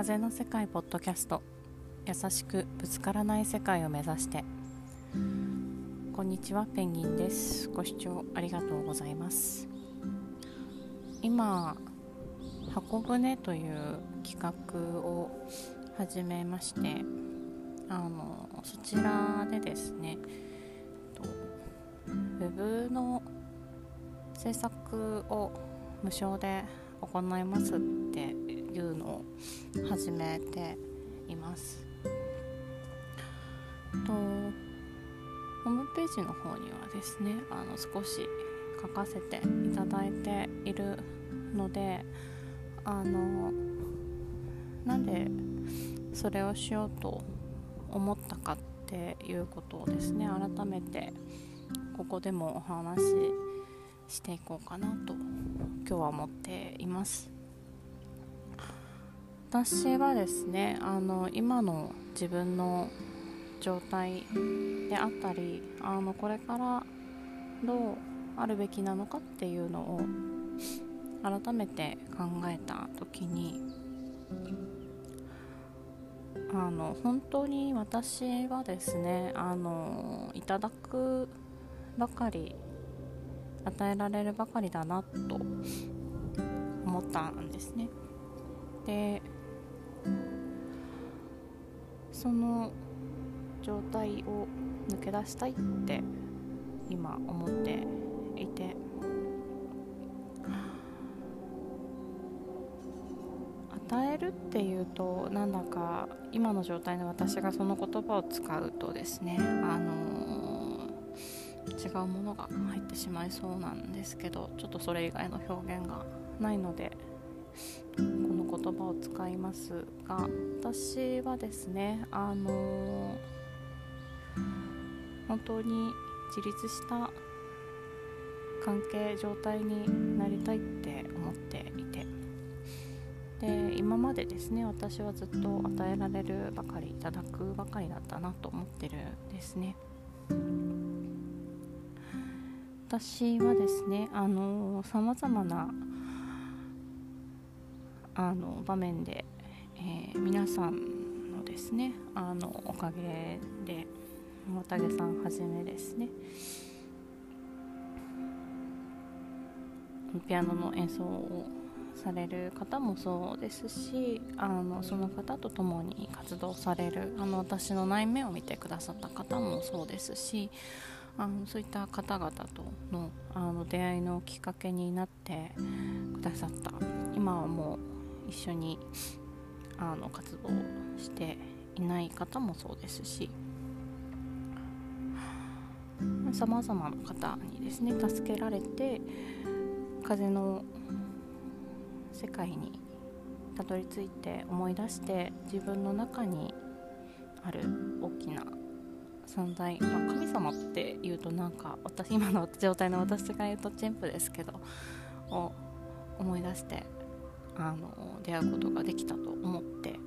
風の世界ポッドキャスト。優しくぶつからない世界を目指して。こんにちはペンギンです。ご視聴ありがとうございます。今箱舟という企画を始めましてあのそちらでですねウェブの制作を無償で行います。っいうのを始めています。とホームページの方にはですねあの少し書かせていただいているのであのなんでそれをしようと思ったかっていうことをですね改めてここでもお話ししていこうかなと今日は思っています。私はですねあの今の自分の状態であったりあのこれからどうあるべきなのかっていうのを改めて考えた時にあの本当に私はですねあのいただくばかり与えられるばかりだなと思ったんですね。でその状態を抜け出したいって今思っていて。与えるっていうとなんだか今の状態の私がその言葉を使うとですねあのー、違うものが入ってしまいそうなんですけどちょっとそれ以外の表現がないので言葉を使いますが私はですねあのー、本当に自立した関係状態になりたいって思っていてで今までですね私はずっと与えられるばかりいただくばかりだったなと思ってるんですね。私はですねあのさまざまなあの場面で、えー、皆さんのですねあのおかげで綿毛さんはじめですねピアノの演奏をされる方もそうですしあのその方と共に活動されるあの私の内面を見てくださった方もそうですしあのそういった方々とのあの出会いのきっかけになってくださった。今はもう一緒にあの活動していない方もそうですしさまざまな方にですね助けられて風の世界にたどり着いて思い出して自分の中にある大きな存在、まあ、神様っていうとなんか私今の状態の私が言うとチェンプですけどを思い出してあの出会うことができたと思って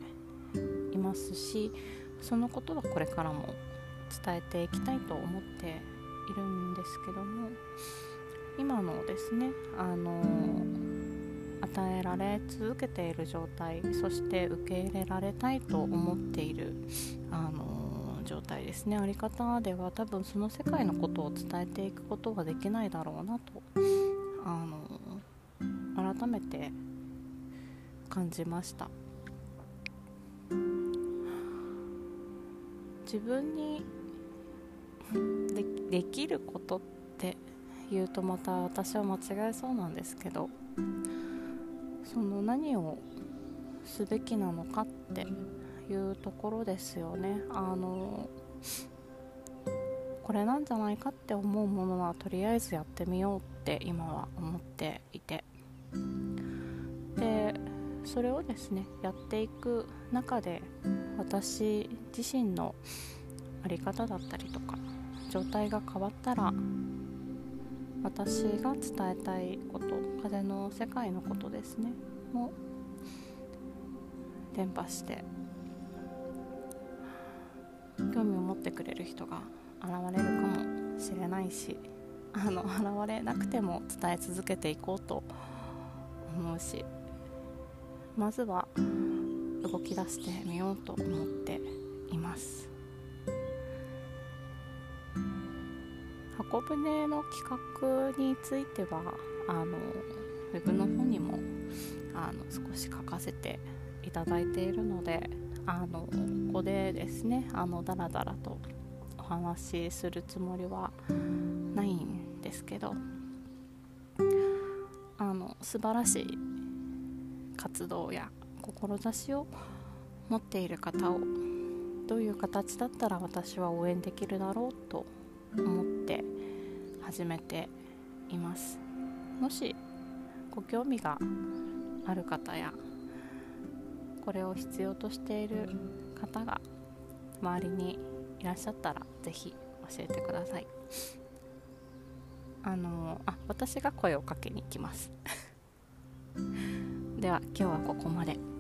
いますしそのことはこれからも伝えていきたいと思っているんですけども今のですねあの与えられ続けている状態そして受け入れられたいと思っているあの状態ですね。あり方では多分その世界のことを伝えていくことはできないだろうなとあの改めて感じました。自分に できることって言うとまた私は間違えそうなんですけどその何をすべきなのかっていうところですよね。あのこれなんじゃないかって思うものはとりあえずやってみようって今は思っていて。それをですねやっていく中で私自身の在り方だったりとか状態が変わったら私が伝えたいこと風の世界のことですねも伝播して興味を持ってくれる人が現れるかもしれないしあの現れなくても伝え続けていこうと思うしまずは動き出してみようと思っています。箱舟の企画についてはあのウェブの方にもあの少し書かせていただいているのであのここでですねあのだらだらとお話しするつもりはないんですけどあの素晴らしい活動や志を持っている方をどういう形だったら私は応援できるだろうと思って始めていますもしご興味がある方やこれを必要としている方が周りにいらっしゃったら是非教えてください。あのあ私が声をかけに行きます。では今日はここまで。